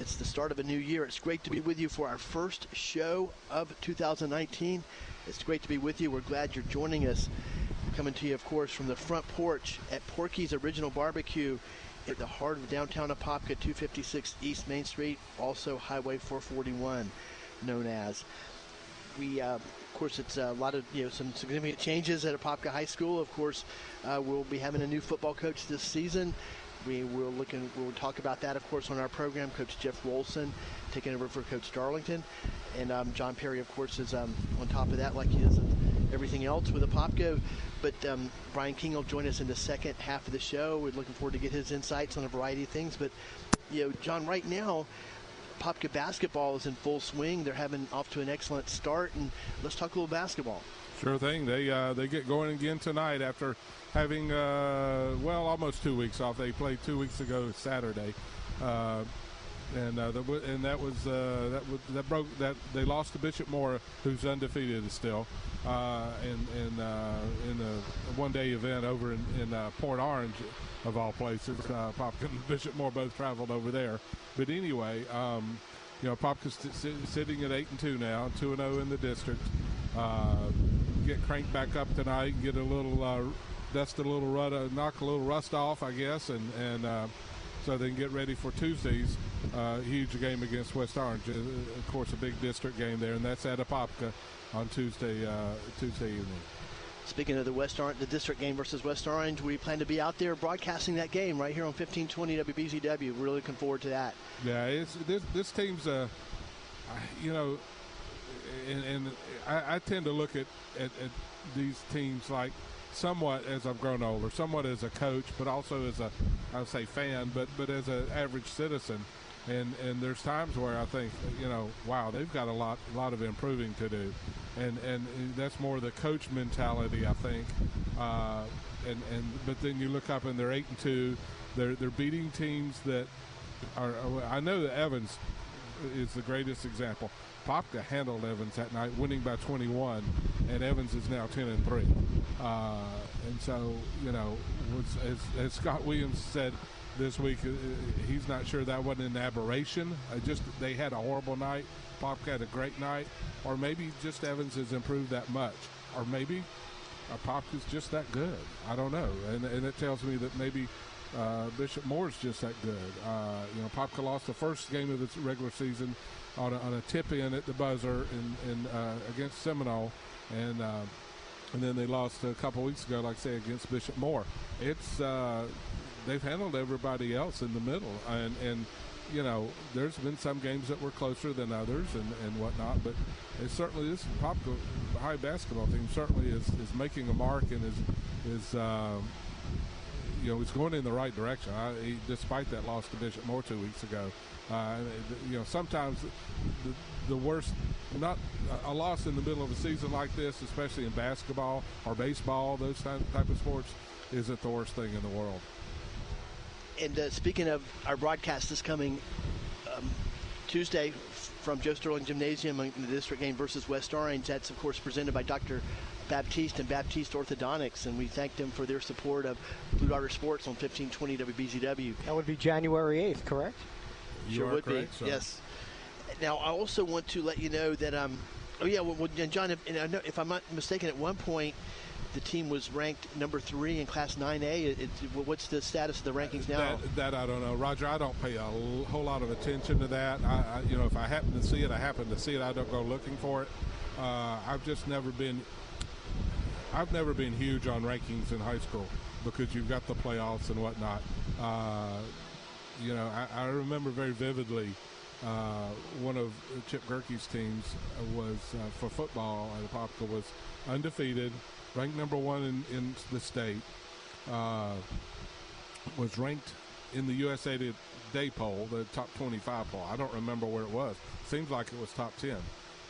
It's the start of a new year. It's great to be with you for our first show of 2019. It's great to be with you. We're glad you're joining us. Coming to you, of course, from the front porch at Porky's Original Barbecue at the heart of downtown Apopka, 256 East Main Street, also Highway 441, known as. We, uh, of course, it's a lot of you know some significant changes at Apopka High School. Of course, uh, we'll be having a new football coach this season. We will look and we'll talk about that, of course, on our program. Coach Jeff Rolson taking over for Coach Darlington, and um, John Perry, of course, is um, on top of that, like he is everything else with Apopka. But um, Brian King will join us in the second half of the show. We're looking forward to get his insights on a variety of things. But you know, John, right now. Popka basketball is in full swing. They're having off to an excellent start, and let's talk a little basketball. Sure thing. They uh, they get going again tonight after having uh, well almost two weeks off. They played two weeks ago Saturday, uh, and uh, the, and that was uh, that was, that broke that they lost to Bishop Moore, who's undefeated still, uh, in in in a one day event over in, in Port Orange, of all places. Uh, Popkin and Bishop Moore both traveled over there, but anyway. Um, you know, Popka's sitting at eight and two now, two and zero in the district. Get cranked back up tonight, and get a little dust a little rut, uh, knock a little rust off, I guess, and and uh, so they can get ready for Tuesday's uh, huge game against West Orange. Uh, of course, a big district game there, and that's at Apopka on Tuesday uh, Tuesday evening. Speaking of the West Orange, the district game versus West Orange, we plan to be out there broadcasting that game right here on 1520 WBZW. We're really looking forward to that. Yeah, it's this, this team's, uh, you know, and, and I, I, tend to look at, at, at these teams like somewhat as I've grown older, somewhat as a coach, but also as a I would say fan, but but as an average citizen. And and there's times where I think you know, wow, they've got a lot lot of improving to do, and and that's more the coach mentality, I think. Uh, and and but then you look up and they're eight and two, they're they're beating teams that are. I know that Evans is the greatest example. Popka handled Evans that night, winning by 21, and Evans is now 10 and three. Uh, and so, you know, as, as, Scott Williams said this week, uh, he's not sure that wasn't an aberration. Uh, just they had a horrible night. Popka had a great night, or maybe just Evans has improved that much, or maybe uh, Popka's just that good. I don't know, and, and it tells me that maybe uh, Bishop Moore's just that good. Uh, you know, Popka lost the first game of the regular season on a, on a tip in at the buzzer in, in uh, against Seminole, and uh, and then they lost a couple weeks ago, like I say, against Bishop Moore. It's uh, they've handled everybody else in the middle, and and you know there's been some games that were closer than others and, and whatnot, but it certainly this Popka high basketball team certainly is, is making a mark and is is um, you know, he's going in the right direction. I, despite that loss to Bishop Moore two weeks ago, uh, you know, sometimes the, the worst, not a loss in the middle of a season like this, especially in basketball or baseball, those type of sports, isn't the worst thing in the world. And uh, speaking of our broadcast this coming um, Tuesday from Joe Sterling Gymnasium in the district game versus West Orange, that's of course presented by Dr. Baptiste and Baptiste Orthodontics, and we thank them for their support of Blue Darter Sports on 1520 WBZW. That would be January 8th, correct? You sure would correct, be. Yes. Now, I also want to let you know that um, Oh yeah, well, well John, if, if I'm not mistaken, at one point the team was ranked number three in Class 9A. It, it, what's the status of the rankings now? That, that, I don't know, Roger. I don't pay a whole lot of attention to that. I, I, you know, if I happen to see it, I happen to see it. I don't go looking for it. Uh, I've just never been. I've never been huge on rankings in high school because you've got the playoffs and whatnot. Uh, you know, I, I, remember very vividly uh, one of Chip Gierke's teams was uh, for football at Apopka was undefeated, ranked number one in, in the state, uh, was ranked in the USA Today poll, the top 25 poll. I don't remember where it was. Seems like it was top 10.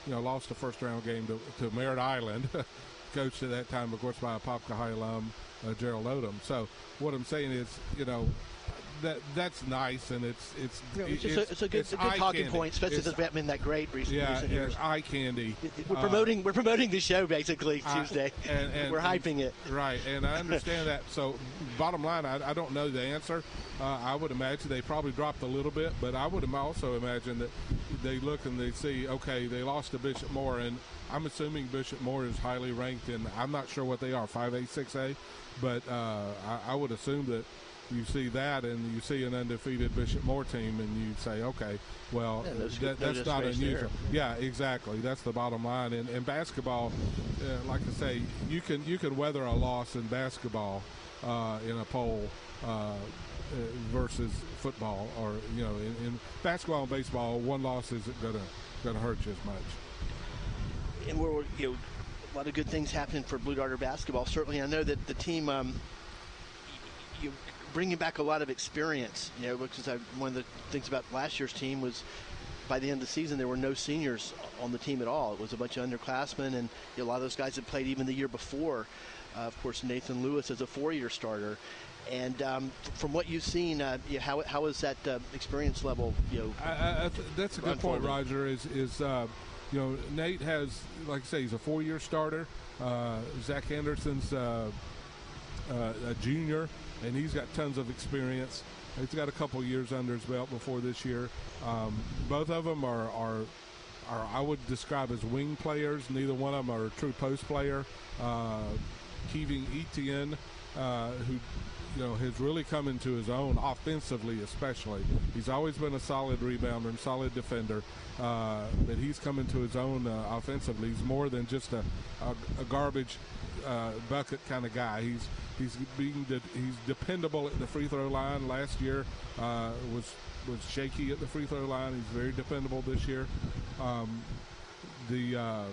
You know, lost the first round game to, to Merritt Island, coached at that time, of course, by a Apopka High alum, uh, Gerald Odom. So what I'm saying is, you know, that that's nice, and it's it's it's, it's, a, it's, a, good, it's a good talking candy. point, especially since we haven't been that great recently. Yeah, recent years. eye candy. We're promoting uh, we're promoting the show basically Tuesday. I, and, and, we're hyping it. Right, and I understand that. So, bottom line, I, I don't know the answer. Uh, I would imagine they probably dropped a little bit, but I would also imagine that they look and they see, okay, they lost to Bishop Moore, and I'm assuming Bishop Moore is highly ranked, and I'm not sure what they are, 5A, 6A, but uh, I, I would assume that you see that and you see an undefeated Bishop Moore team and you say, okay, well, yeah, that, that's not unusual. Yeah, exactly. That's the bottom line. And, and basketball, uh, like I say, you can you can weather a loss in basketball uh, in a poll. Uh, versus football, or you know, in, in, basketball and baseball, one loss isn't gonna gonna hurt you as much. And we're you know, a lot of good things happening for Blue Darter basketball. Certainly, I know that the team um, you bringing back a lot of experience. You know, because I, one of the things about last year's team was by the end of the season there were no seniors on the team at all. It was a bunch of underclassmen, and you know, a lot of those guys had played even the year before. Uh, of course, Nathan Lewis is a four-year starter. And um, from what you've seen, uh, you know, how, how is that uh, experience level? You know, I, I th- that's a good point, Roger. Is is uh, you know Nate has, like I say, he's a four-year starter. Uh, Zach Anderson's uh, a junior and he's got tons of experience. He's got a couple years under his belt before this year. Um, both of them are, are, are, I would describe as wing players. Neither one of them are a true post player. Uh, Keeving Etienne, uh, who you know, has really come into his own offensively, especially. He's always been a solid rebounder and solid defender, uh, but he's come into his own uh, offensively. He's more than just a, a, a garbage uh, bucket kind of guy. He's he's being de- he's dependable at the free throw line. Last year uh, was was shaky at the free throw line. He's very dependable this year. Um, the uh,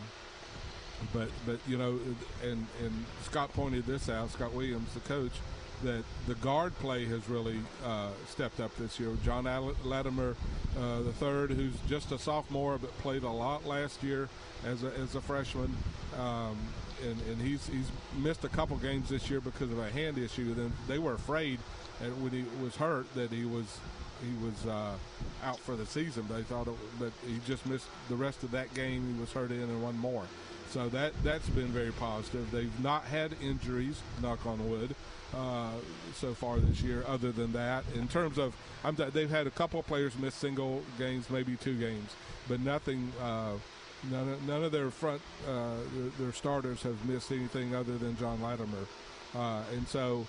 but but you know, and and Scott pointed this out. Scott Williams, the coach, that the guard play has really uh, stepped up this year. John Latimer uh, the third, who's just a sophomore but played a lot last year as a, as a freshman. Um, and, and he's he's missed a couple games this year because of a hand issue. Then they were afraid when he was hurt that he was he was uh, out for the season. They thought, it, but he just missed the rest of that game. He was hurt in and one more. So that that's been very positive. They've not had injuries, knock on wood, uh, so far this year. Other than that, in terms of, they've had a couple of players miss single games, maybe two games, but nothing. Uh, none, of, none of their front, uh, their, their, starters have missed anything other than John Latimer, uh, and so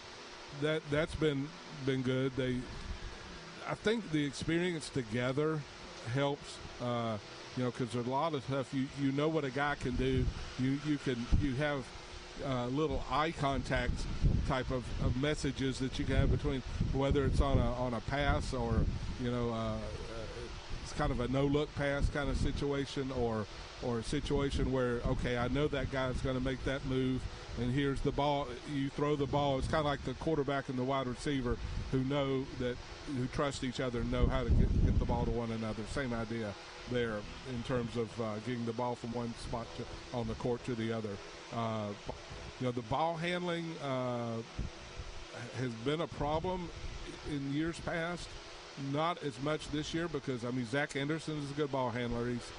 that that's been been good. They, I think the experience together helps. Uh, you know, because there's a lot of stuff you you know what a guy can do. You you can you have uh, little eye contact type of, of, messages that you can have between whether it's on a on a pass or you know uh, it's kind of a no look pass kind of situation or or a situation where okay I know that guy's going to make that move and here's the ball you throw the ball. It's kind of like the quarterback and the wide receiver who know that who trust each other and know how to get, get the ball to one another. Same idea there in terms of uh, getting the ball from one spot to, on the court to the other. Uh, you know, the ball handling uh, has been a problem in years past. Not as much this year because I mean Zach Anderson is a good ball handler. He's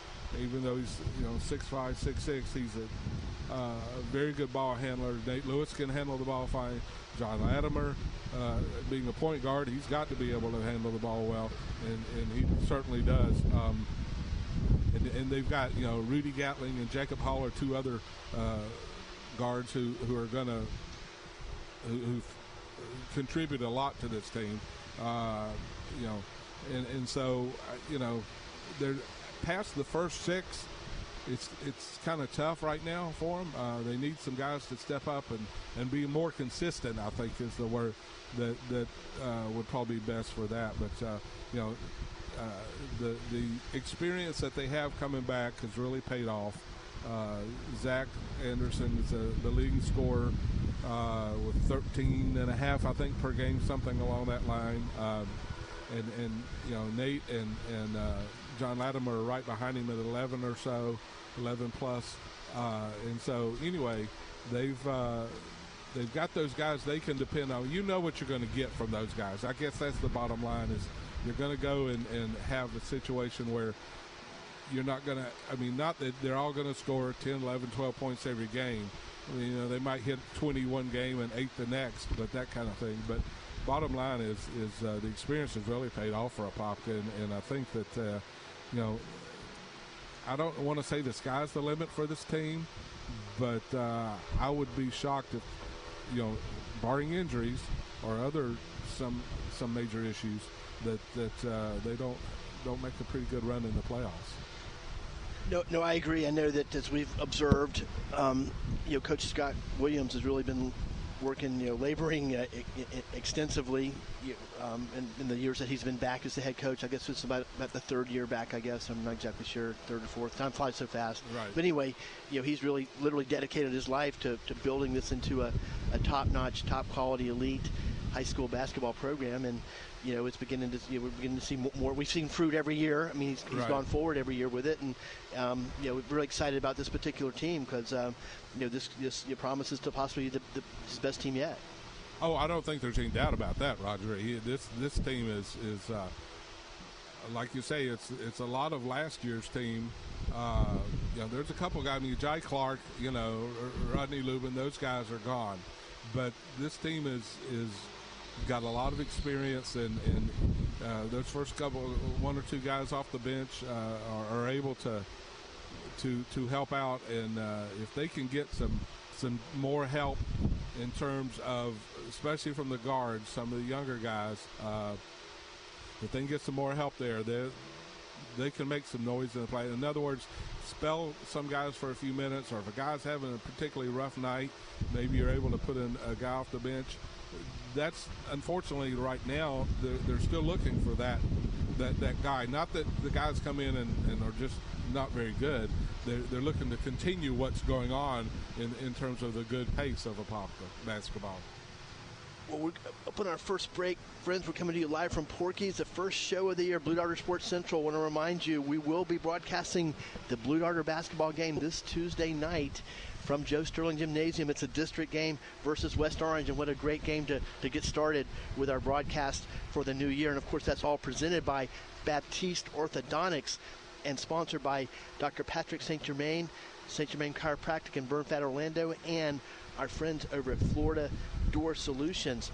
even though he's you know six five six six, he's a, uh, very good ball handler. Nate Lewis can handle the ball fine. John Latimer, uh, being a point guard, he's got to be able to handle the ball well, and, and he certainly does. Um, and and, they've got you know Rudy Gatling and Jacob Hall are two other uh, guards who who are going to who, who contribute a lot to this team. Uh, you know, and and so uh, you know they're past the first six. It's it's kind of tough right now for them. Uh, they need some guys to step up and, and be more consistent. I think is the word that that uh, would probably be best for that. But uh, you know, uh, the the experience that they have coming back has really paid off. Uh, Zach Anderson is a, the leading scorer uh, with 13 and a half, I think, per game, something along that line. Um, and and you know Nate and and uh, John Latimer are right behind him at 11 or so, 11 plus. Uh, and so anyway, they've uh, they've got those guys they can depend on. You know what you're going to get from those guys. I guess that's the bottom line is you're going to go and, and have a situation where you're not going to, I mean, not that they're all going to score 10, 11, 12 points every game. I mean, you know, they might hit 21 game and eight the next, but that kind of thing. But bottom line is, is uh, the experience has really paid off for Apopka, and, and I think that, uh, you know, I don't want to say the sky's the limit for this team, but uh, I would be shocked if, you know, barring injuries or other some some major issues, that that uh, they don't don't make a pretty good run in the playoffs. No, no, I agree. I know that as we've observed, um, you know, Coach Scott Williams has really been working, you know, laboring uh, extensively you um, in, in, the years that he's been back as the head coach. I guess it's about, about the third year back. I guess I'm not exactly sure, third or fourth. Time flies so fast. Right. But anyway, you know, he's really literally dedicated his life to, to building this into a, a top-notch, top-quality, elite high school basketball program, and you know it's beginning to you know, we're beginning to see more. We've seen fruit every year. I mean, he's, he's right. gone forward every year with it, and um, you know we're really excited about this particular team because um, you know this this promises to possibly the, the his best team yet. Oh, I don't think there's any doubt about that, Roger. He, this this team is is uh, like you say, it's it's a lot of last year's team. Uh, you know, there's a couple guys. I mean, Jai Clark, you know, Rodney Lubin, those guys are gone. But this team is is got a lot of experience, and, and uh, those first couple, one or two guys off the bench uh, are, are, able to to to help out. And uh, if they can get some some more help in terms of, especially from the guards, some of the younger guys, uh, if they can get some more help there, they they can make some noise in the play. In other words, spell some guys for a few minutes, or if a guy's having a particularly rough night, maybe you're able to put in a guy off the bench that's unfortunately right now they're, they're, still looking for that that that guy. Not that the guys come in and, and are just not very good. They're, they're looking to continue what's going on in, in terms of the good pace of Apopka uh, basketball. Well, we're uh, up on our first break. Friends, we're coming to you live from Porky's, the first show of the year, Blue Darter Sports Central. I want to remind you, we will be broadcasting the Blue Darter basketball game this Tuesday night from Joe Sterling Gymnasium. It's a district game versus West Orange, and what a great game to, to get started with our broadcast for the new year. And of course, that's all presented by Baptiste Orthodontics and sponsored by Dr. Patrick St. Germain, St. Germain Chiropractic in Burnfat, Orlando, and our friends over at Florida Door Solutions.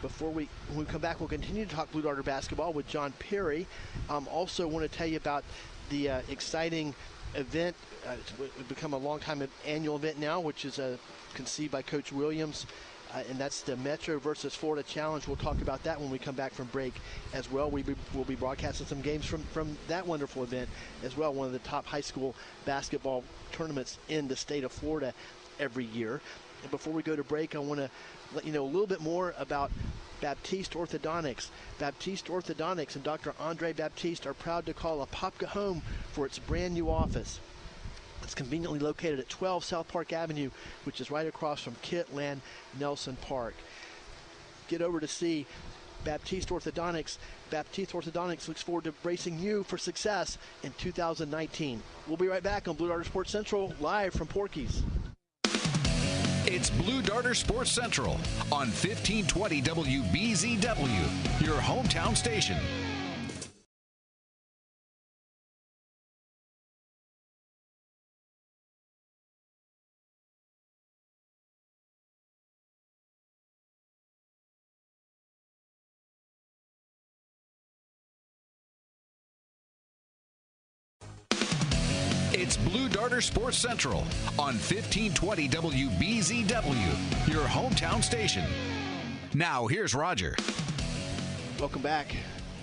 Before we when we come back, we'll continue to talk Blue Darter basketball with John Perry. Um, also, want to tell you about the uh, exciting event. Uh, it's become a long time annual event now, which is uh, conceived by Coach Williams. Uh, and that's the Metro versus Florida Challenge. We'll talk about that when we come back from break as well. We will be broadcasting some games from, from that wonderful event as well, one of the top high school basketball tournaments in the state of Florida every year. And before we go to break, I want to let you know a little bit more about Baptiste Orthodontics. Baptiste Orthodontics and Dr. Andre Baptiste are proud to call Apopka home for its brand new office. It's conveniently located at 12 South Park Avenue, which is right across from Kitland Nelson Park. Get over to see Baptiste Orthodontics. Baptiste Orthodontics looks forward to bracing you for success in 2019. We'll be right back on Blue Darter Sports Central, live from Porky's. It's Blue Darter Sports Central on 1520 WBZW, your hometown station. It's Blue Darter Sports Central on 1520 WBZW, your hometown station. Now, here's Roger. Welcome back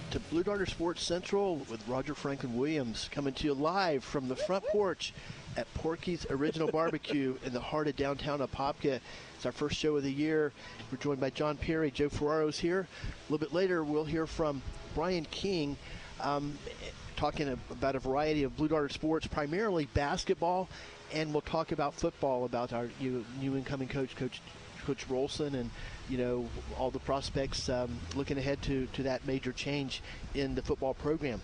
to Blue Darter Sports Central with Roger Franklin Williams coming to you live from the front porch at Porky's Original Barbecue in the heart of downtown Apopka. It's our first show of the year. We're joined by John Perry. Joe Ferraro's here. A little bit later, we'll hear from Brian King. Um, talking about a variety of Blue Darter sports, primarily basketball, and we'll talk about football, about our new, new incoming coach, Coach Coach Rolson, and you know all the prospects um, looking ahead to, to that major change in the football program.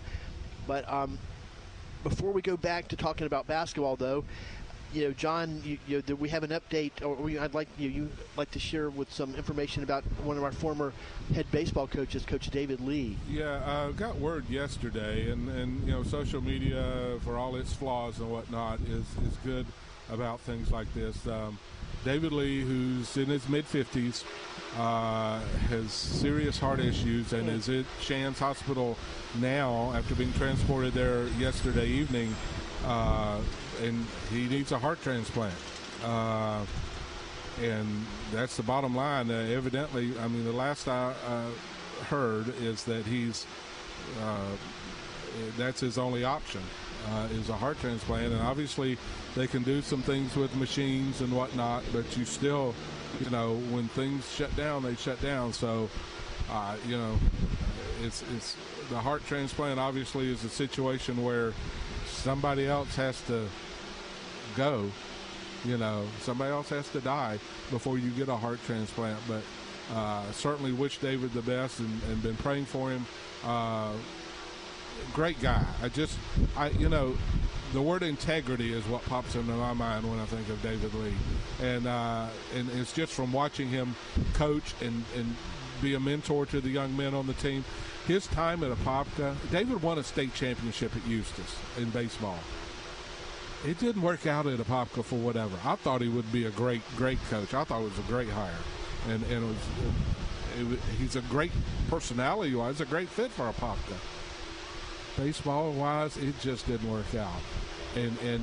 But um, before we go back to talking about basketball, though, you know, John, you, you know, we have an update, or we, I'd like you, you like to share with some information about one of our former head baseball coaches, Coach David Lee. Yeah, I got word yesterday, and, and you know, social media, for all its flaws and whatnot, is is good about things like this. Um, David Lee, who's in his mid 50s, uh, has serious heart issues and is at Shands Hospital now after being transported there yesterday evening. Uh, and he needs a heart transplant. Uh, and that's the bottom line. Uh, evidently, I mean, the last I uh, heard is that he's uh, that's his only option uh, is a heart transplant. And obviously, they can do some things with machines and whatnot, but you still, you know, when things shut down, they shut down. So, uh, you know, it's it's the heart transplant. Obviously, is a situation where somebody else has to go. You know, somebody else has to die before you get a heart transplant. But uh, certainly wish David the best and, and been praying for him. Uh, great guy. I just, I you know, the word integrity is what pops into my mind when I think of David Lee, and uh, and it's just from watching him coach and and be a mentor to the young men on the team. His time at Apopka, David won a state championship at Eustis in baseball it didn't work out at Apopka for whatever. I thought he would be a great, great coach. I thought it was a great hire, and and it was, it, it, he's a great personality wise, a great fit for Apopka. Baseball wise, it just didn't work out, and and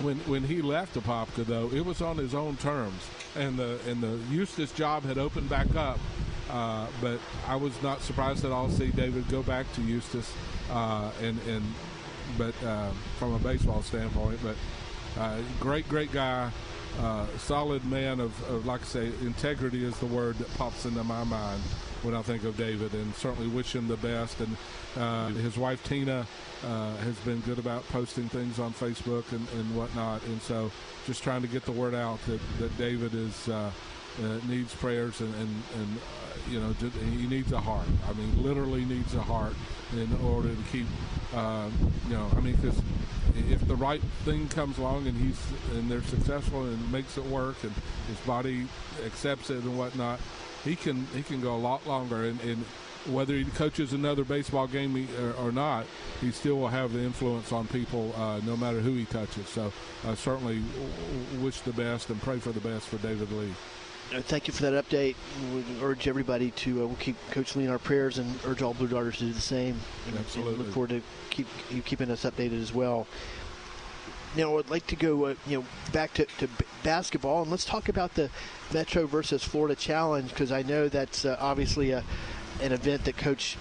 when when he left Apopka though, it was on his own terms, and the and the Eustis job had opened back up. Uh, but I was not surprised at all to see David go back to Eustis uh, and and but uh, from a baseball standpoint. But uh, great, great guy, uh, solid man of, of, like I say, integrity is the word that pops into my mind when I think of David, and certainly wish him the best. And uh, his wife Tina uh, has been good about posting things on Facebook and, and, whatnot, and so just trying to get the word out that, that David is. Uh, needs prayers and, and, and you know, he needs a heart. I mean, literally needs a heart in order to keep, uh, you know, I mean, because if the right thing comes along and he's and they're successful and makes it work and his body accepts it and whatnot, he can he can go a lot longer. And, and whether he coaches another baseball game or, or, not, he still will have the influence on people uh, no matter who he touches. So I certainly wish the best and pray for the best for David Lee. Uh, thank you for that update. We urge everybody to uh, we'll keep Coach Lee in our prayers and urge all Blue Darters to do the same. And, Absolutely. And look forward to keep you keeping us updated as well. Now, I'd like to go, uh, you know, back to, to basketball, and let's talk about the Metro versus Florida Challenge because I know that's uh, obviously a, an event that Coach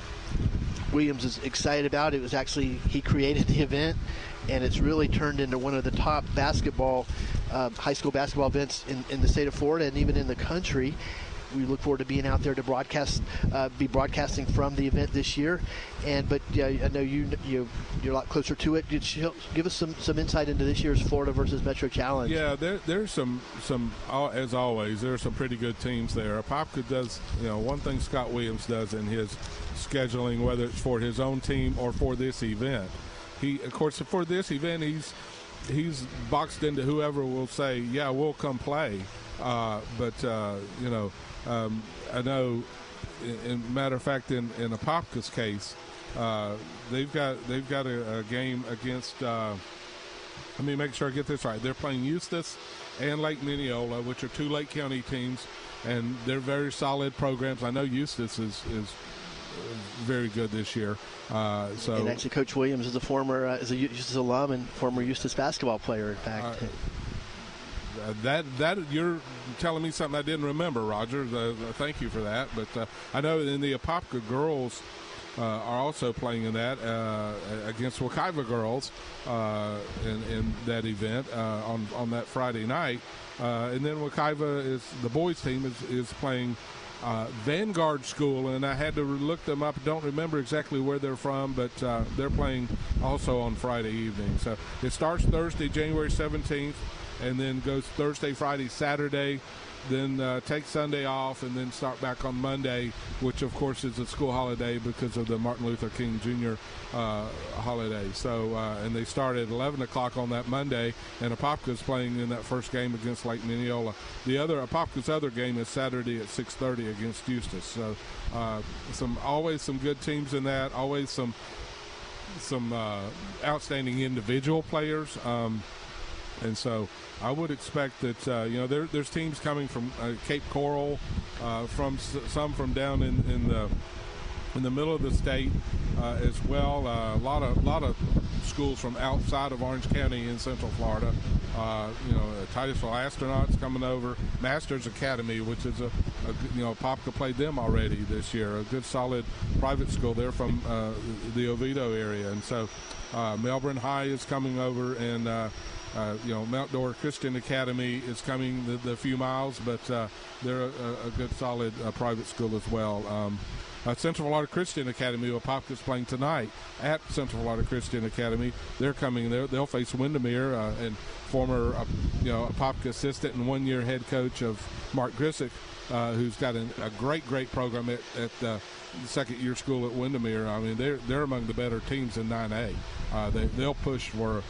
Williams is excited about. It was actually he created the event, and it's really turned into one of the top basketball, uh, high school basketball events in, in the state of Florida and even in the country. We look forward to being out there to broadcast, uh, be broadcasting from the event this year. And but yeah, I know you you you're a lot closer to it. Give us some, some insight into this year's Florida versus Metro Challenge. Yeah, there, there's some some as always there are some pretty good teams there. Apopka does you know one thing Scott Williams does in his scheduling, whether it's for his own team or for this event he, of course, for this event, he's he's boxed into whoever will say, "Yeah, we'll come play." Uh, but uh, you know, um, I know. In, in, matter of fact, in in Apopka's case, uh, they've got they've got a, a game against. Uh, let me make sure I get this right. They're playing Eustis and Lake Minneola, which are two Lake County teams, and they're very solid programs. I know Eustis is is very good this year. Uh, so and actually, Coach Williams is a former uh, is a Eustis alum and former Eustis basketball player. In fact. Uh, that that you're telling me something I didn't remember, Roger. thank you for that. But I know in the Apopka girls uh, are also playing in that uh, against Wekiva girls uh, in, in, that event on on that Friday night. and then Wekiva is the boys team is, is playing uh, Vanguard School, and I had to look them up. Don't remember exactly where they're from, but uh, they're playing also on Friday evening. So it starts Thursday, January 17th, and then goes Thursday, Friday, Saturday then uh, take Sunday off, and then start back on Monday, which of course is a school holiday because of the Martin Luther King Jr. Uh, holiday. So, uh, and they start at 11 o'clock on that Monday, and Apopka's playing in that first game against Lake Minneola. The other Apopka's other game is Saturday at 6:30 against Eustis. So, uh, some always some good teams in that. Always some some uh, outstanding individual players. Um, and so I would expect that uh, you know there, there's teams coming from uh, Cape Coral, uh, from some from down in, in the in the middle of the state uh, as well. Uh, a lot of lot of schools from outside of Orange County in Central Florida. Uh, you know, Titusville Astronauts coming over, Masters Academy, which is a, a you know Popka played them already this year. A good solid private school. They're from the Oviedo area, and so Melbourne High is coming over and uh, you know, Mount Dora Christian Academy is coming the, the few miles, but uh, they're a, a, good, solid uh, private school as well. Um, uh, Central Florida Christian Academy, who Apopka's playing tonight at Central Florida Christian Academy. They're coming. they will face Windermere uh, and former, uh, you know, Apopka assistant and one-year head coach of Mark Grisick, uh, who's got an, a great, great program at, at the second year school at Windermere. I mean, they're they're among the better teams in 9A. Uh, they they'll push for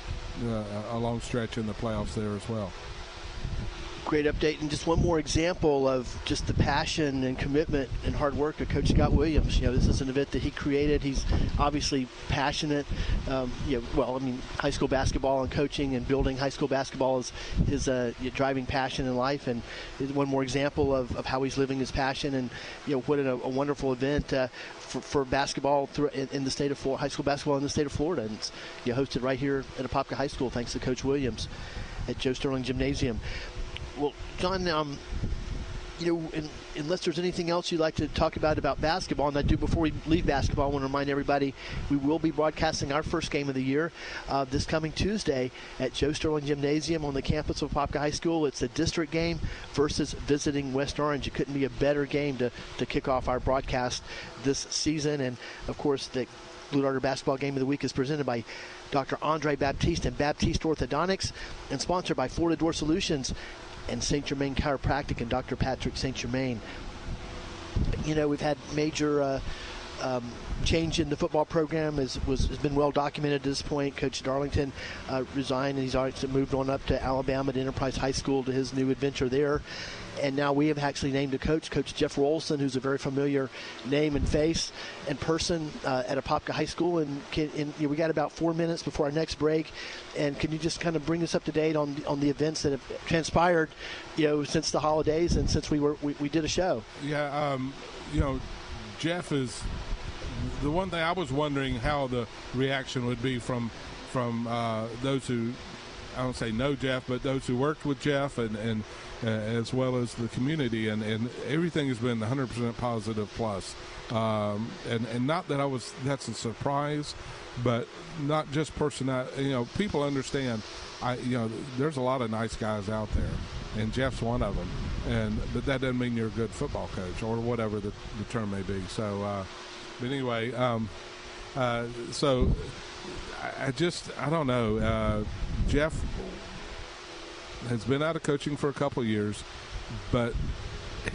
a long stretch in the playoffs there as well. Great update, and just one more example of just the passion and commitment and hard work of Coach Scott Williams. You know, this is an event that he created. He's obviously passionate. Um, you know, well, I mean, high school basketball and coaching and building high school basketball is his uh, driving passion in life, and one more example of, of how he's living his passion. And you know, what a, a wonderful event uh, for, for, basketball through, in, in, the state of Florida, high school basketball in the state of Florida. And you hosted right here at Apopka High School, thanks to Coach Williams at Joe Sterling Gymnasium. Well, John, um, you know, in, unless there's anything else you'd like to talk about about basketball, and I do before we leave basketball, I want to remind everybody we will be broadcasting our first game of the year uh, this coming Tuesday at Joe Sterling Gymnasium on the campus of Popka High School. It's a district game versus visiting West Orange. It couldn't be a better game to, to kick off our broadcast this season, and of course the Blue Darter Basketball Game of the Week is presented by Dr. Andre Baptiste and Baptiste Orthodontics and sponsored by Florida Door Solutions and St. Germain Chiropractic and Dr. Patrick St. Germain. You know, we've had major uh, um, change in the football program is, was, has been well documented at this point. Coach Darlington uh, resigned and he's already moved on up to Alabama at Enterprise High School to his new adventure there and now we have actually named a coach, Coach Jeff Rolson, who's a very familiar name and face and person uh, at Apopka High School. And, can, you know, we got about four minutes before our next break, and can you just kind of bring us up to date on on the events that have transpired, you know, since the holidays and since we were we, we did a show? Yeah, um, you know, Jeff is the one thing I was wondering how the reaction would be from from uh, those who I don't say know Jeff, but those who worked with Jeff and and uh, as well as the community, and, and everything has been 100% positive plus. Um, and and not that I was that's a surprise, but not just personality. You know, people understand. I you know, there's a lot of nice guys out there, and Jeff's one of them. And but that doesn't mean you're a good football coach or whatever the, the term may be. So, uh, but anyway, um, uh, so I, just I don't know. Uh, Jeff has been out of coaching for a couple years, but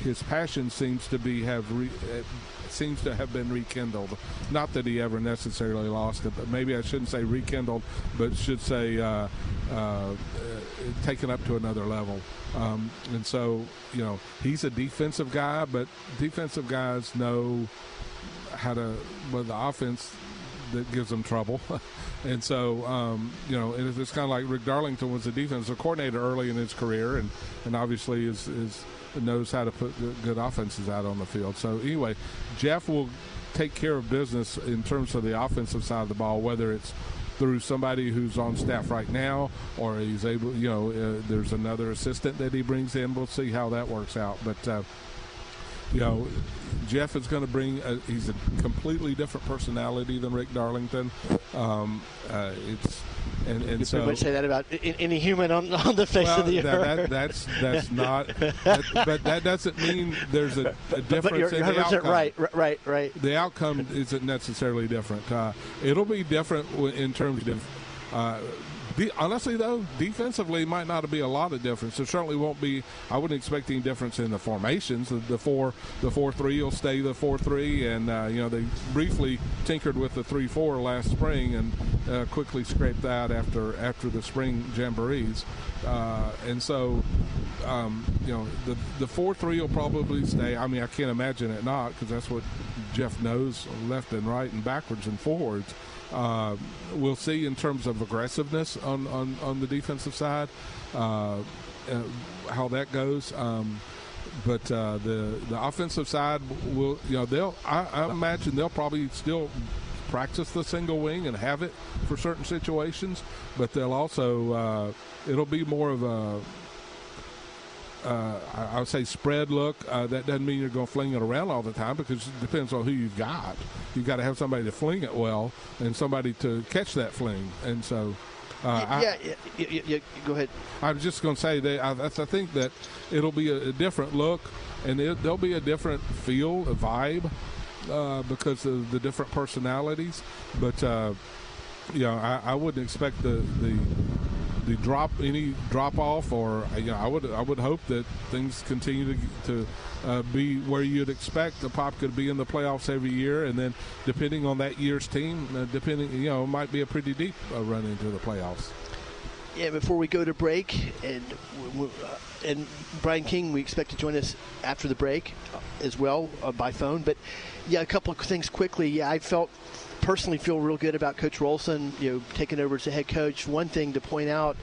his passion seems to be have re, uh, seems to have been rekindled. Not that he ever necessarily lost it, but maybe I shouldn't say rekindled, but should say uh, uh, taken up to another level. Um, and so, you know, he's a defensive guy, but defensive guys know how to. Well, the offense that gives them trouble. and so, um, you know, it, it's kind of like Rick Darlington was a defensive coordinator early in his career, and, and obviously is, is knows how to put good offenses out on the field. So anyway, Jeff will take care of business in terms of the offensive side of the ball, whether it's through somebody who's on staff right now, or he's able, you know, uh, there's another assistant that he brings in. We'll see how that works out. But, uh, you know, Jeff is going to bring, a, he's a completely different personality than Rick Darlington. Um, uh, it's, and, and you so pretty much say that about any human on, on the face well, of the that, earth. That, that's that's not, that, but that doesn't mean there's a, a difference but you're, in you're the 100% outcome. right, right, right. The outcome isn't necessarily different. Uh, it'll be different in terms of. Uh, de- honestly, though, defensively might not be a lot of difference. There certainly won't be. I wouldn't expect any difference in the formations. The, the four, the four three will stay the four three, and uh, you know they briefly tinkered with the three four last spring and uh, quickly scraped that after after the spring jamborees, uh, and so um, you know the the four three will probably stay. I mean, I can't imagine it not because that's what Jeff knows left and right and backwards and forwards. Uh, we'll see in terms of aggressiveness on, on, on the defensive side uh, uh, how that goes. Um, but uh, the the offensive side will you know they'll I, I imagine they'll probably still practice the single wing and have it for certain situations, but they'll also uh, it'll be more of a uh, I, would say spread look. Uh, that doesn't mean you're going to fling it around all the time because it depends on who you've got. You've got to have somebody to fling it well and somebody to catch that fling. And so, uh, yeah, I, yeah, yeah, yeah, go ahead. I was just going to say that I, I think that it'll be a, a different look and it, there'll be a different feel, a vibe uh, because of the different personalities. But uh, you know, I, I wouldn't expect the the the drop any drop off or you know I would I would hope that things continue to to uh, be where you'd expect the pop could be in the playoffs every year and then depending on that year's team uh, depending you know it might be a pretty deep uh, run into the playoffs Yeah, before we go to break, and uh, and Brian King, we expect to join us after the break uh, as well uh, by phone. But yeah, a couple of things quickly. Yeah, I felt personally feel real good about Coach Rolson, you know, taking over as the head coach. One thing to point out.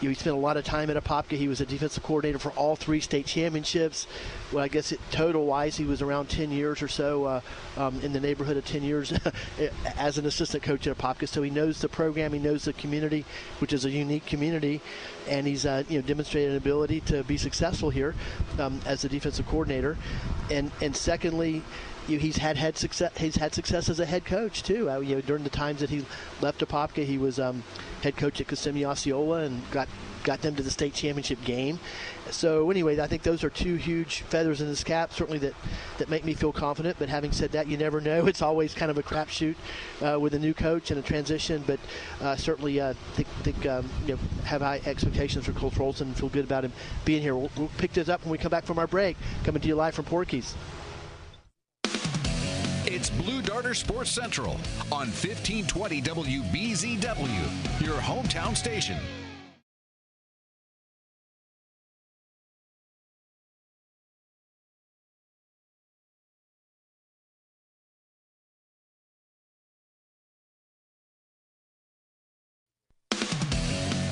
You know, he spent a lot of time at Apopka. He was a defensive coordinator for all three state championships. Well, I guess it, total wise, he was around 10 years or so, uh, um, in the neighborhood of 10 years as an assistant coach at Apopka. So he knows the program, he knows the community, which is a unique community, and he's uh, you know demonstrated an ability to be successful here um, as a defensive coordinator. And and secondly, you, he's had success. He's had success as a head coach too. Uh, you know, during the times that he left Apopka, he was um, head coach at Kissimmee Osceola and got got them to the state championship game. So anyway, I think those are two huge feathers in his cap. Certainly that that make me feel confident. But having said that, you never know. It's always kind of a crapshoot uh, with a new coach and a transition. But uh, certainly uh, think, think um, you know, have high expectations for Coach Rolson and feel good about him being here. We'll, we'll pick this up when we come back from our break. Coming to you live from Porky's. It's Blue Darter Sports Central on 1520 WBZW, your hometown station.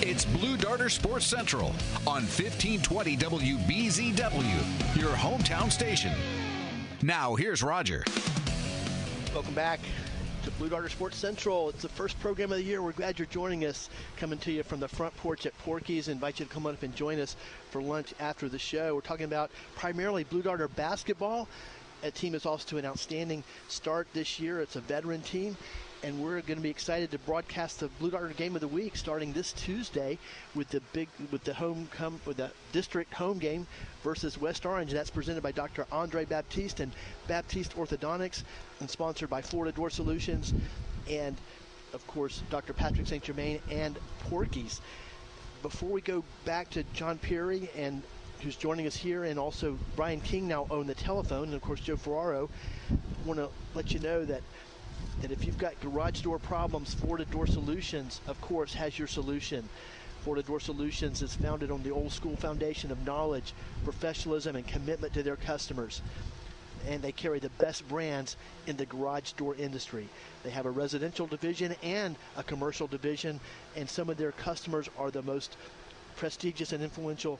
It's Blue Darter Sports Central on 1520 WBZW, your hometown station. Now, here's Roger. Welcome back to Blue Darter Sports Central. It's the first program of the year. We're glad you're joining us. Coming to you from the front porch at Porky's. I Invite you to come on up and join us for lunch after the show. We're talking about primarily Blue Darter basketball. A team is off to an outstanding start this year. It's a veteran team. And we're going to be excited to broadcast the Blue Darter Game of the Week starting this Tuesday with the big with the home come with the district home game versus West Orange. That's presented by Dr. Andre Baptiste and Baptiste Orthodontics and sponsored by Florida Door Solutions and, of course, Dr. Patrick St. Germain and Porky's. Before we go back to John Perry and who's joining us here, and also Brian King now on the telephone, and of course Joe Ferraro, want to let you know that that if you've got garage door problems, Florida Door Solutions, of course, has your solution. Florida Door Solutions is founded on the old school foundation of knowledge, professionalism, and commitment to their customers and they carry the best brands in the garage door industry. They have a residential division and a commercial division, and some of their customers are the most prestigious and influential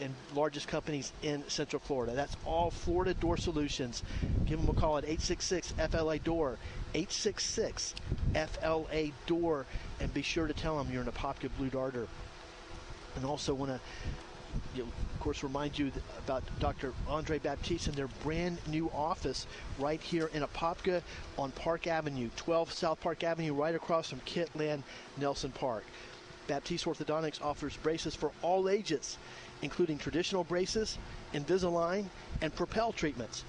and largest companies in Central Florida. That's all Florida Door Solutions. Give them a call at 866 FLA Door, 866 FLA Door, and be sure to tell them you're an Apopka Blue Darter. And also want to you know, of course, remind you about Dr. Andre Baptiste and their brand new office right here in Apopka on Park Avenue, 12 South Park Avenue, right across from Kitland Nelson Park. Baptiste Orthodontics offers braces for all ages, including traditional braces, Invisalign, and Propel treatments.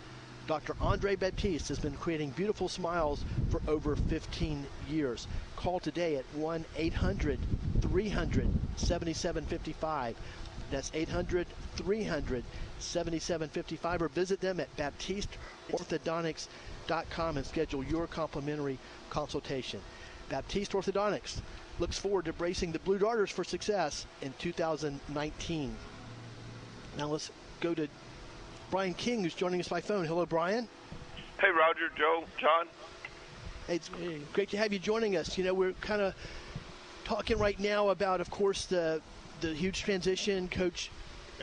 Dr. Andre Baptiste has been creating beautiful smiles for over 15 years. Call today at 1 800 300 7755. That's 800 300 7755 or visit them at BaptisteOrthodontics.com and schedule your complimentary consultation. Baptiste Orthodontics looks forward to bracing the Blue Darters for success in 2019. Now let's go to Brian King, who's joining us by phone. Hello, Brian. Hey, Roger, Joe, John. Hey, it's great to have you joining us. You know, we're kind of talking right now about, of course, the the huge transition. Coach,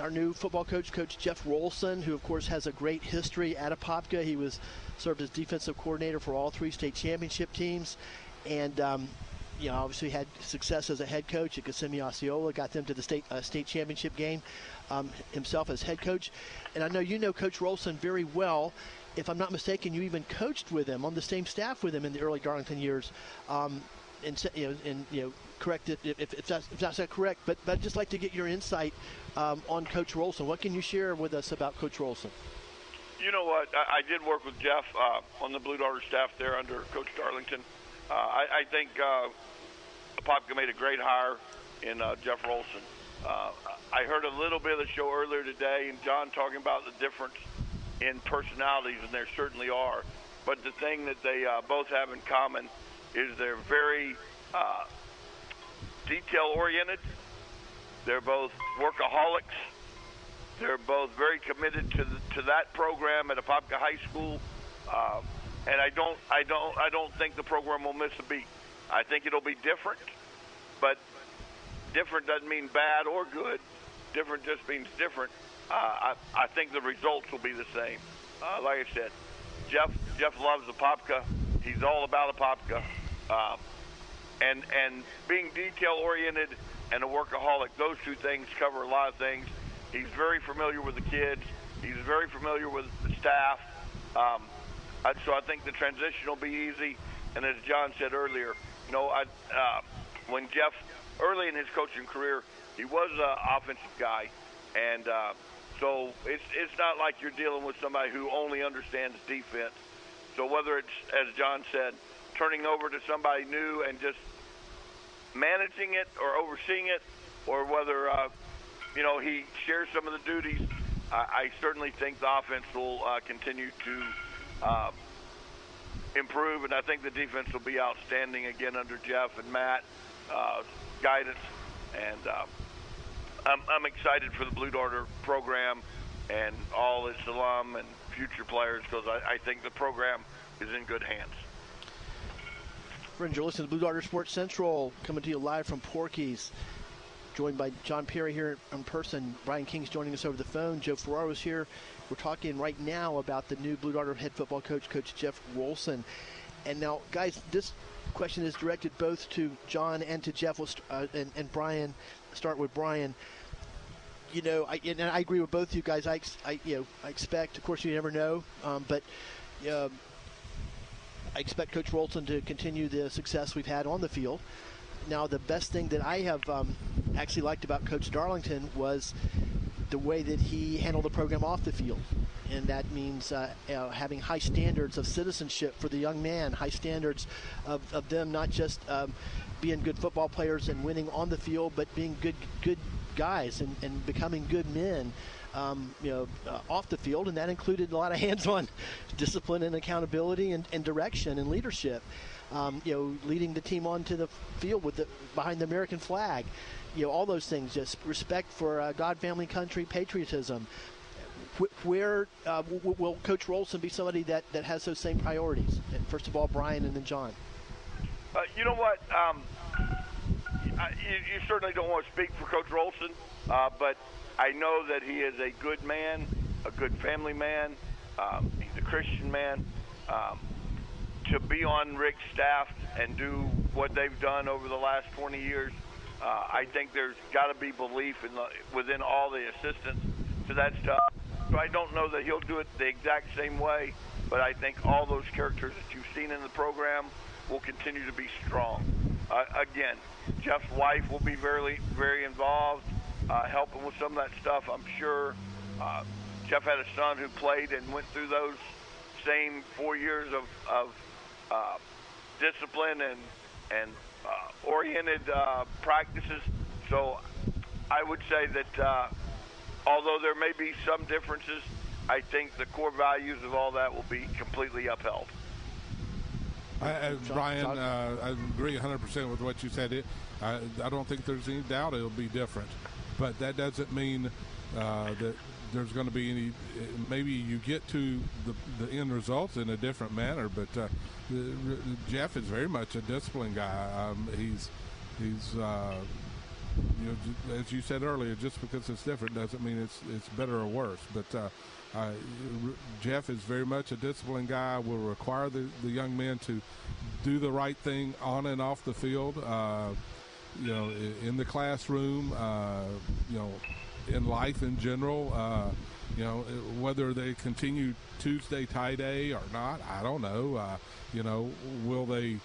our new football coach, Coach Jeff Rolson, who of course has a great history at Apopka. He was served as defensive coordinator for all three state championship teams, and um, you know obviously had success as a head coach at Kissimmee Osceola. Got them to the state uh, state championship game um, himself as head coach, and I know you know Coach Rolson very well. If I'm not mistaken, you even coached with him on the same staff with him in the early Darlington years. Um, and you know, and you know, correct it if, if, that's, if that's not correct. But but I'd just like to get your insight um, on Coach Rolson. What can you share with us about Coach Rolson? You know what? I, I did work with Jeff uh, on the Blue Darter staff there under Coach Darlington. Uh, I, I think uh, Apopka made a great hire in uh, Jeff Rolson. Uh, I heard a little bit of the show earlier today, and John talking about the difference in personalities, and there certainly are. But the thing that they uh, both have in common is they're very uh, detail oriented. They're both workaholics. They're both very committed to the, to that program at Apopka High School, uh, and I don't I don't I don't think the program will miss a beat. I think it'll be different, but different doesn't mean bad or good. Different just means different. Uh, I, I think the results will be the same. Uh, like I said, Jeff Jeff loves Apopka. He's all about Apopka. Um, and and being detail oriented and a workaholic, those two things cover a lot of things. He's very familiar with the kids. He's very familiar with the staff. Um, so I think the transition will be easy. And as John said earlier, you know, I, uh, when Jeff early in his coaching career, he was an offensive guy, and uh, so it's it's not like you're dealing with somebody who only understands defense. So whether it's as John said, turning over to somebody new and just managing it or overseeing it, or whether uh, you know he shares some of the duties. I, I certainly think the offense will uh, continue to uh, improve, and I think the defense will be outstanding again under Jeff and Matt uh, guidance. And uh, I'm, I'm excited for the Blue Darter program and all its alum and future players because I, I think the program is in good hands. Friends, you're listening to Blue Darter Sports Central, coming to you live from Porky's. Joined by John Perry here in person. Brian King's joining us over the phone. Joe Ferraro's here. We're talking right now about the new Blue Darter head football coach, Coach Jeff Rolson. And now, guys, this question is directed both to John and to Jeff uh, and, and Brian. Start with Brian you know, I, and I agree with both you guys. I, I, you know, I expect, of course, you never know, um, but um, I expect Coach Rolson to continue the success we've had on the field. Now, the best thing that I have um, actually liked about Coach Darlington was the way that he handled the program off the field. And that means uh, uh, having high standards of citizenship for the young man, high standards of, of them not just um, being good football players and winning on the field, but being good good guys and, and becoming good men um, you know, uh, off the field, and that included a lot of hands-on discipline and accountability and, and direction and leadership. Um, you know, leading the team onto the field with the behind the American flag. You know, all those things. Just respect for uh, God, family, country, patriotism. Where uh, will Coach Rolson be somebody that, that has those same priorities? First of all, Brian, and then John. Uh, you know what? Um, I, you, you certainly don't want to speak for Coach Rolson, uh, but I know that he is a good man, a good family man. Um, he's a Christian man. Um, to be on Rick's staff and do what they've done over the last 20 years, uh, I think there's got to be belief in the, within all the assistants to that stuff. So I don't know that he'll do it the exact same way, but I think all those characters that you've seen in the program will continue to be strong. Uh, again, Jeff's wife will be very, very involved, uh, helping with some of that stuff. I'm sure. Uh, Jeff had a son who played and went through those same four years of, of uh, discipline and and oriented uh, practices. So I would say that uh, although there may be some differences, I think the core values of all that will be completely upheld. I, I, Brian, uh, I agree 100% with what you said. It, I, I, don't think there's any doubt it'll be different, but that doesn't mean uh, that there's going to be any. Maybe you get to the, the end results in a different manner, but uh, Jeff is very much a disciplined guy. Um, he's he's uh, you know, as you said earlier, just because it's different doesn't mean it's it's better or worse. But uh, uh, Jeff is very much a disciplined guy. Will require the, the young men to do the right thing on and off the field. Uh, you know, in the classroom. Uh, you know, in life in general. Uh, you know, whether they continue Tuesday tie day or not, I don't know. Uh, you know, will they?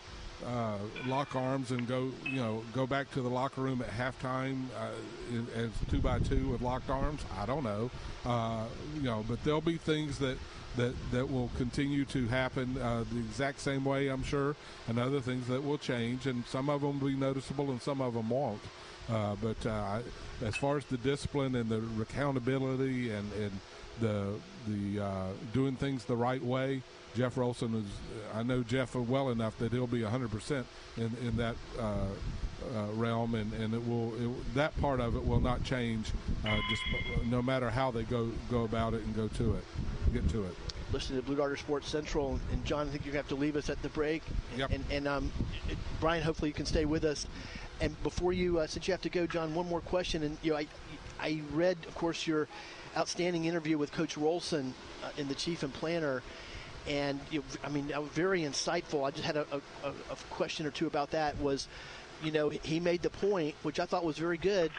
uh, lock arms and go, you know, go back to the locker room at halftime uh, as two by two with locked arms. I don't know, uh, you know, but there'll be things that that that will continue to happen uh, the exact same way, I'm sure, and other things that will change, and some of them will be noticeable and some of them won't. Uh, but uh, as far as the discipline and the accountability and and the the doing things the right way. Jeff Rolson is. I know Jeff well enough that he'll be 100 percent in in that. Uh, uh, realm, and, and it will it, that part of it will not change, uh, just no matter how they go go about it and go to it, get to it. Listening to Blue Darter Sports Central, and John, I think you're gonna have to leave us at the break. Yep. And, and um, Brian, hopefully you can stay with us. And before you, uh, since you have to go, John, one more question. And you know, I I read, of course, your outstanding interview with Coach Rolson uh, in the Chief and Planter, and you know, I mean, very insightful. I just had a, a, a, question or two about that. Was, you know, he made the point, which I thought was very good,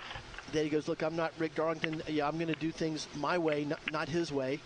that he goes, "Look, I'm not Rick Darlington. Yeah, I'm going to do things my way, not, not his way."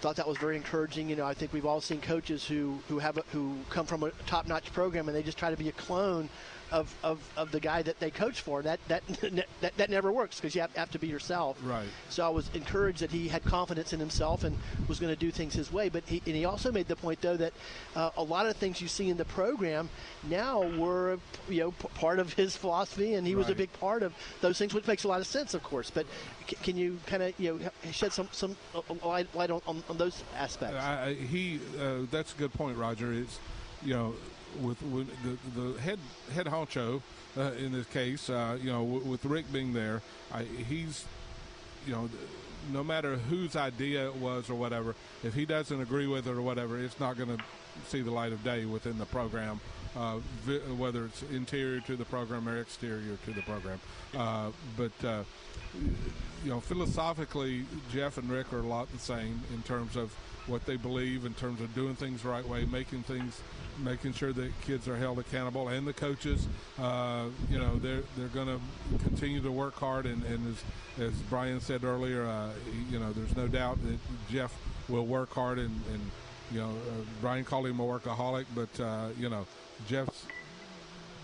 Thought that was very encouraging. You know, I think we've all seen coaches who who have a, who come from a top-notch program and they just try to be a clone of, of, of the guy that they coach for. That that that, that never works because you have, have, to be yourself. Right. So I was encouraged that he had confidence in himself and was going to do things his way. But he and he also made the point though that uh, a lot of things you see in the program now were you know p- part of his philosophy, and he was a big part of those things, which makes a lot of sense, of course. But c- can you kind of you know shed some some light, light on, on, on, those aspects? I, he uh, that's a good point, Roger. It's you know with, with the, the head head honcho uh, in this case, uh, you know, w- with Rick being there, I, he's, you know, no matter whose idea it was or whatever, if he doesn't agree with it or whatever, it's not going to see the light of day within the program, uh, vi- whether it's interior to the program or exterior to the program. Uh, but uh, you know, philosophically, Jeff and Rick are a lot the same in terms of what they believe, in terms of doing things the right way, making things making sure that kids are held accountable and the coaches. Uh, you know, they're they're going to continue to work hard, and, and as as Brian said earlier, uh, you know, there's no doubt that Jeff will work hard, and, and you know, uh, Brian called him a workaholic, but uh, you know, Jeff's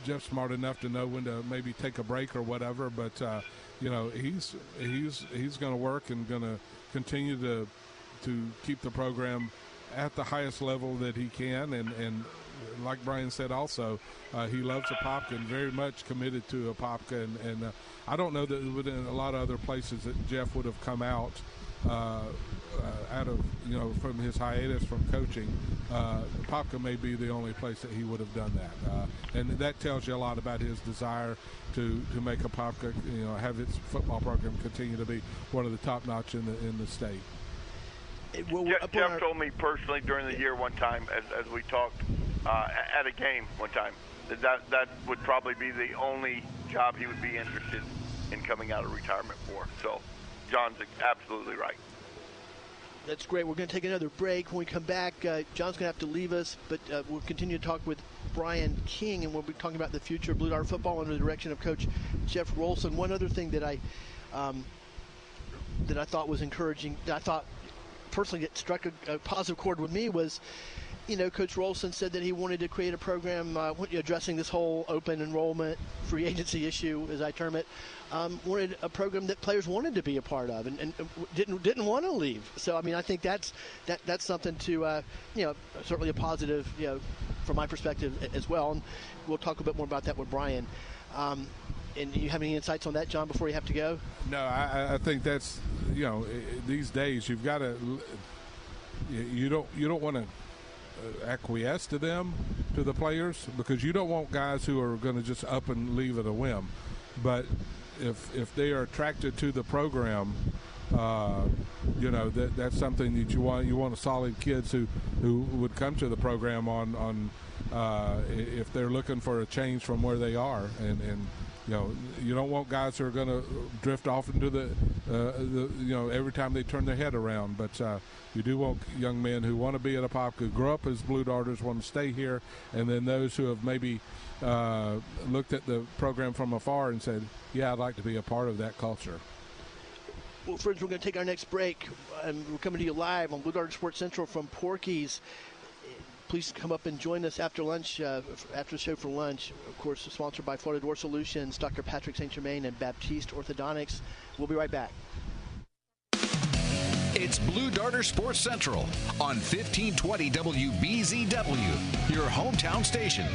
Jeff's smart enough to know when to maybe take a break or whatever, but uh, you know, he's he's he's going to work and going to continue to to keep the program at the highest level that he can, and and like Brian said, also uh, he loves Apopka and very much committed to Apopka, and, and uh, I don't know that within a lot of other places that Jeff would have come out. Uh, uh out of you know from his hiatus from coaching, uh, Popka may be the only place that he would have done that, uh, and that tells you a lot about his desire to to make Apopka you know have its football program continue to be one of the top notch in the in the state. Well, Jeff, Jeff told me personally during the year one time as, as we talked uh, at a game one time that that, that would probably be the only job he would be interested in coming out of retirement for. So, John's absolutely right. That's great. We're going to take another break. When we come back, uh, John's going to have to leave us, but uh, we'll continue to talk with Brian King, and we'll be talking about the future of Blue Dart football under the direction of Coach Jeff Rolson. One other thing that I um, that I thought was encouraging, that I thought personally it struck a, a positive chord with me was you know, Coach Rolson said that he wanted to create a program uh, addressing this whole open enrollment free agency issue, as I term it. Um, wanted a program that players wanted to be a part of and, and didn't didn't want to leave. So I mean, I think that's that that's something to uh, you know certainly a positive you know from my perspective as well. And we'll talk a bit more about that with Brian. Um, and you have any insights on that, John, before you have to go? No, I, I think that's you know these days you've got to you don't you don't want to uh, acquiesce to them, to the players, because you don't want guys who are going to just up and leave at a whim. But if if they are attracted to the program, uh, you know that that's something that you want. You want a solid kids who who would come to the program on on uh, if they're looking for a change from where they are and and you know, you don't want guys who are going to drift off into the, uh, the, you know, every time they turn their head around. But uh, you do want young men who want to be at Apopka, grow up as Blue Darters, want to stay here, and then those who have maybe uh, looked at the program from afar and said, "Yeah, I'd like to be a part of that culture." Well, friends, we're going to take our next break. and we're coming to you live on Blue Darter Sports Central from Porky's please come up and join us after lunch, uh, after the show for lunch. Of course, sponsored by Florida Door Solutions, Dr. Patrick St. Germain, and Baptiste Orthodontics. We'll be right back. It's Blue Darter Sports Central on 1520 WBZW, your hometown station.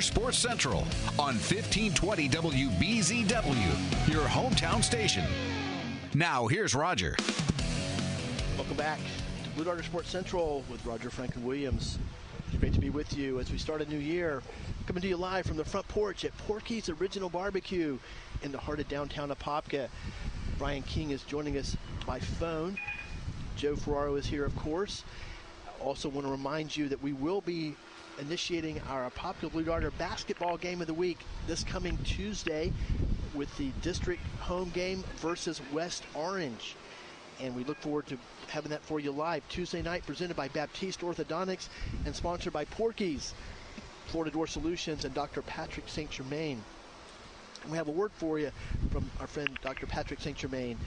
Sports Central on 1520 WBZW, your hometown station. Now, here's Roger. Welcome back to Blue Darter Sports Central with Roger Franklin Williams. It's great to be with you as we start a new year. Coming to you live from the front porch at Porky's Original Barbecue in the heart of downtown Apopka. Brian King is joining us by phone. Joe Ferraro is here, of course. I also want to remind you that we will be initiating our Apopka Blue Darter basketball game of the week this coming Tuesday with the district home game versus West Orange. And we look forward to having that for you live Tuesday night, presented by Baptiste Orthodontics and sponsored by Porky's, Florida Door Solutions, and Dr. Patrick St. Germain. And we have a word for you from our friend Dr. Patrick St. Germain.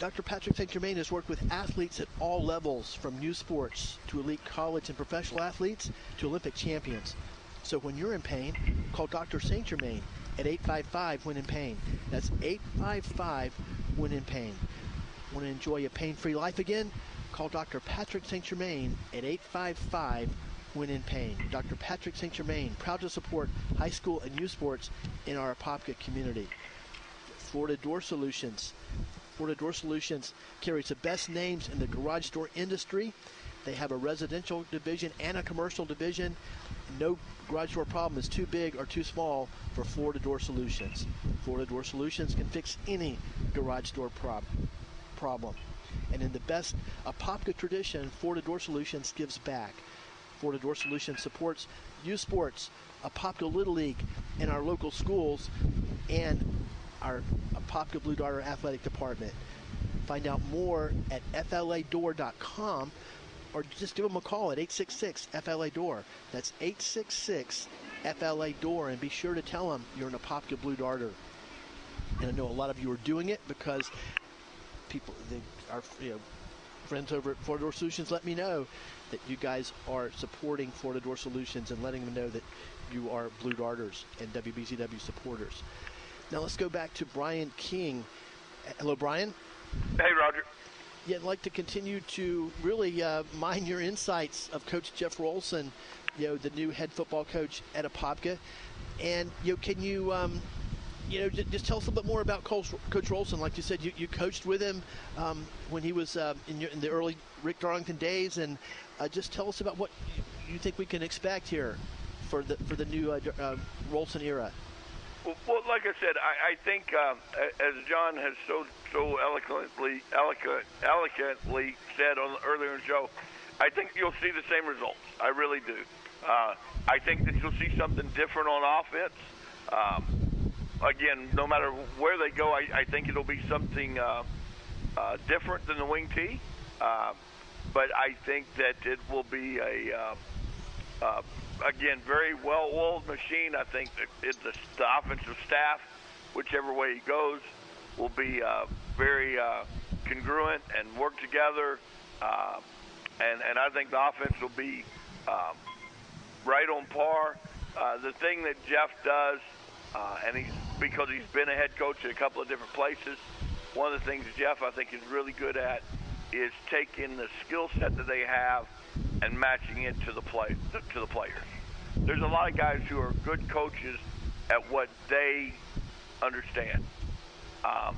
Dr. Patrick St. Germain has worked with athletes at all levels, from new sports to elite college and professional athletes to Olympic champions. So when you're in pain, call Dr. St. Germain at 855 when in pain. That's 855 when in pain. Want to enjoy a pain-free life again? Call Dr. Patrick St. Germain at 855 when in pain. Dr. Patrick St. Germain, proud to support high school and youth sports in our Apopka community. Florida Door Solutions, Florida Door Solutions carries the best names in the garage door industry. They have a residential division and a commercial division. No garage door problem is too big or too small for Florida Door Solutions. Florida Door Solutions can fix any garage door prob- problem. And in the best Apopka tradition, Florida Door Solutions gives back. Florida Door Solutions supports youth sports, Apopka Little League, and our local schools, and our Apopka Blue Darter Athletic Department. Find out more at fladoor.com or just give them a call at 866 FLA Door. That's 866 FLA Door, and be sure to tell them you're an Apopka Blue Darter. And I know a lot of you are doing it because people, they, our you know, friends over at Florida Door Solutions, let me know that you guys are supporting Florida Door Solutions and letting them know that you are Blue Darters and WBZW supporters. Now let's go back to Brian King. Hello, Brian. Hey, Roger. Yeah, I'd like to continue to really uh, mine your insights of Coach Jeff Rolson, you know, the new head football coach at Apopka. And, you know, can you, um, you know, just tell us a little bit more about Coach, Coach Rolson. Like you said, you, you coached with him um, when he was uh, in, your, in, the early Rick Darlington days. And uh, just tell us about what you think we can expect here for the for the new uh, uh, Rolson era? Well, like I said, I, I think um, as John has so so eloquently eloquent, eloquently said on the earlier show, I think you'll see the same results. I really do. Uh, I think that you'll see something different on offense. Um, again, no matter where they go, I, I think it'll be something uh, uh, different than the wing T. Uh, but I think that it will be a uh, uh, again very well-oiled machine. I think that the, the offensive staff, whichever way he goes, will be uh, very uh, congruent and work together. Uh, and and I think the offense will be um, right on par. Uh, the thing that Jeff does, uh, and he's because he's been a head coach at a couple of different places. One of the things Jeff I think is really good at is taking the skill set that they have and matching it to the play to the players. There's a lot of guys who are good coaches at what they understand. Um,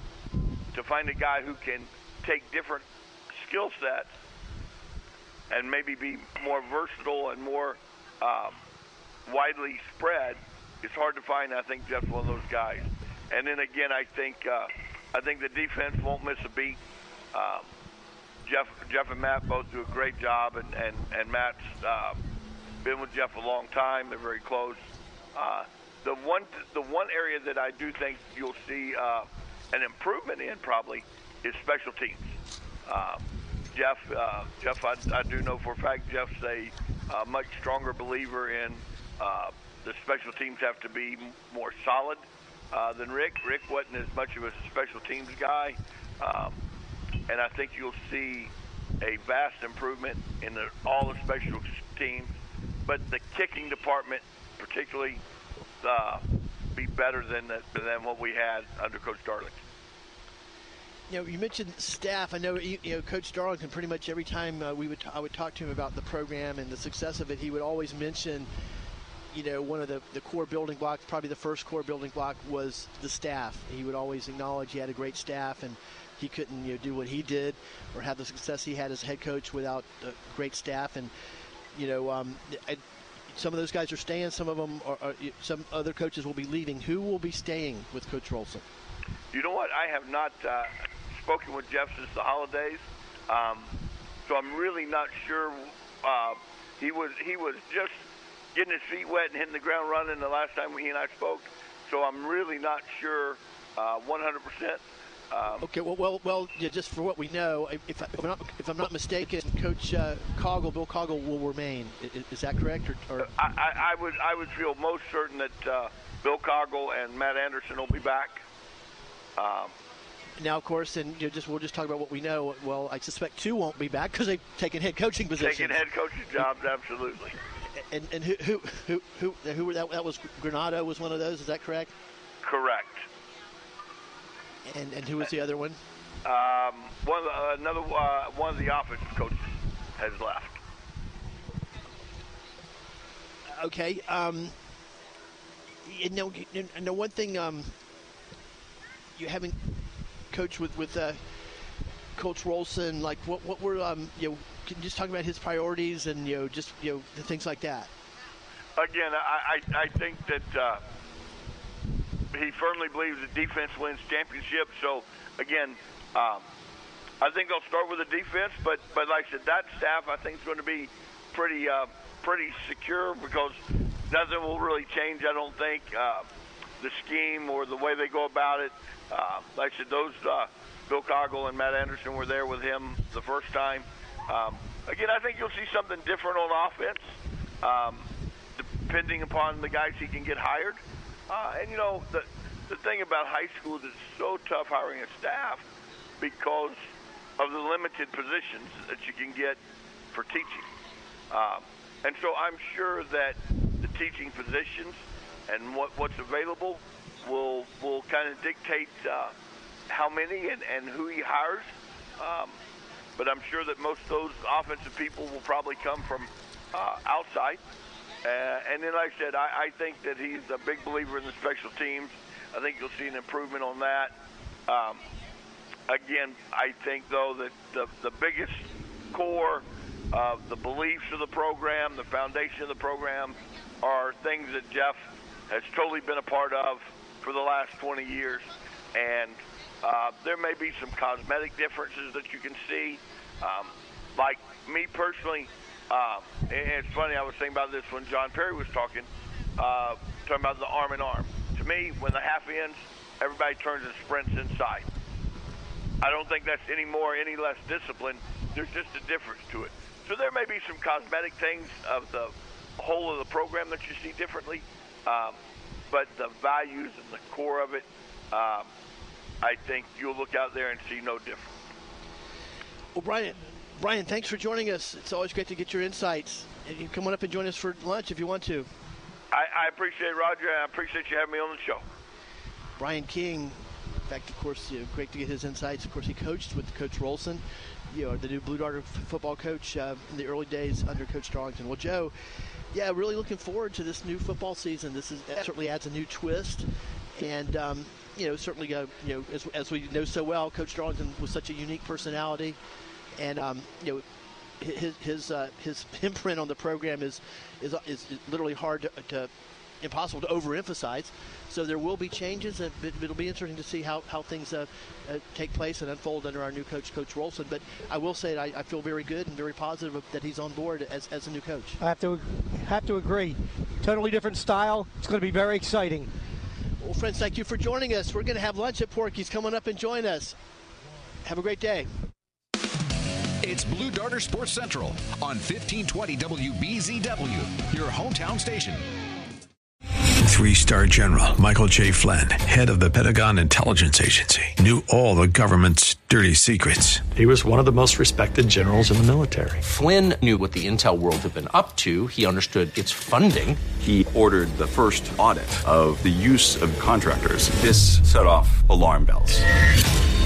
to find a guy who can take different skill sets and maybe be more versatile and more um, widely spread, it's hard to find. I think Jeff's one of those guys. And then again, I think uh, I think the defense won't miss a beat. Um, Jeff, Jeff and Matt both do a great job, and and and Matt's uh, been with Jeff a long time. They're very close. Uh, the one the one area that I do think you'll see uh, an improvement in probably is special teams. Uh, Jeff, uh, Jeff, I, I do know for a fact Jeff's a much stronger believer in uh, the special teams have to be more solid uh, than Rick. Rick wasn't as much of a special teams guy. Um, and I think you'll see a vast improvement in the, all the special teams. But the kicking department, particularly, uh, be better than the, than what we had under Coach Darlington. You know, you mentioned staff. I know you know Coach Darlington. Pretty much every time uh, we would, t- I would talk to him about the program and the success of it, he would always mention you know, one of the, the core building blocks, probably the first core building block was the staff. He would always acknowledge he had a great staff and he couldn't you know, do what he did or have the success he had as head coach without a great staff. And you know, um, I, some of those guys are staying. Some of them are, are, Some other coaches will be leaving. Who will be staying with Coach Rolson? You know what? I have not uh, spoken with Jeff since the holidays, um, so I'm really not sure. Uh, he was he was just getting his feet wet and hitting the ground running the last time he and I spoke. So I'm really not sure uh, 100%. Um, okay, well, well, well, yeah, just for what we know, if, if, I'm, not, if I'm not mistaken, Coach uh, Coggle, Bill Coggle, will remain. Is, is that correct? Or, or? I, I, I, would, I would feel most certain that uh, Bill Coggle and Matt Anderson will be back. Um, now, of course, and you know, just we'll just talk about what we know. Well, I suspect two won't be back because they've taken head coaching positions. Taking head coaching jobs, absolutely. And, and who who who who, who that, that was Granado was one of those. Is that correct? Correct. And and who was the other one? Um, one of the, another uh, one of the offensive coaches has left. Okay. Um, you know, you know one thing. Um, you haven't coached with with uh, Coach Rolson. Like, what what were um, you know? Can you just talk about his priorities and you know just you know things like that? Again, I I, I think that. Uh, he firmly believes that defense wins championships. So again, um, I think they'll start with the defense, but but like I said, that staff I think is going to be pretty uh, pretty secure because nothing will really change. I don't think uh, the scheme or the way they go about it. Uh, like I said, those uh, Bill Coggle and Matt Anderson were there with him the first time. Um, again, I think you'll see something different on offense, um, depending upon the guys he can get hired. Uh, and you know the the thing about high school is so tough hiring a staff because of the limited positions that you can get for teaching. Um, and so I'm sure that the teaching positions and what, what's available will will kind of dictate uh, how many and, and who he hires. Um, but I'm sure that most of those offensive people will probably come from uh, outside. Uh, and then, like I said, I, I think that he's a big believer in the special teams. I think you'll see an improvement on that. Um, again, I think though that the the biggest core of the beliefs of the program, the foundation of the program, are things that Jeff has totally been a part of for the last 20 years, and uh, there may be some cosmetic differences that you can see. Um, like me personally, uh, and it's funny. I was thinking about this when John Perry was talking, uh, talking about the arm in arm. To me, when the half ends, everybody turns and sprints inside. I don't think that's any more, any less discipline. There's just a difference to it. So there may be some cosmetic things of the whole of the program that you see differently, um, but the values and the core of it, um, I think you'll look out there and see no difference. Well, Brian, thanks for joining us. It's always great to get your insights. And you come on up and join us for lunch if you want to. I, I appreciate it, Roger. I appreciate you having me on the show. Brian King, in fact, of course, you know, great to get his insights. Of course, he coached with Coach Rolson, you know, the new Blue Dart football coach uh, in the early days under Coach Darlington. Well, Joe, yeah, really looking forward to this new football season. This is certainly adds a new twist, and um, you know, certainly, uh, you know, as, as we know so well, Coach Darlington was such a unique personality, and um, you know, his his uh, his imprint on the program is is, is literally hard to, to impossible to overemphasize. So there will be changes, and it, it'll be interesting to see how, how things uh, uh, take place and unfold under our new coach, Coach Rolson. But I will say I, I, feel very good and very positive that he's on board as, as a new coach. I have to have to agree. Totally different style. It's going to be very exciting. Well, friends, thank you for joining us. We're going to have lunch at Porky's. Coming up and join us. Have a great day. It's Blue Darter Sports Central on 1520 WBZW, your hometown station. Three star general Michael J. Flynn, head of the Pentagon Intelligence Agency, knew all the government's dirty secrets. He was one of the most respected generals in the military. Flynn knew what the intel world had been up to. He understood its funding. He ordered the first audit of the use of contractors. This set off alarm bells.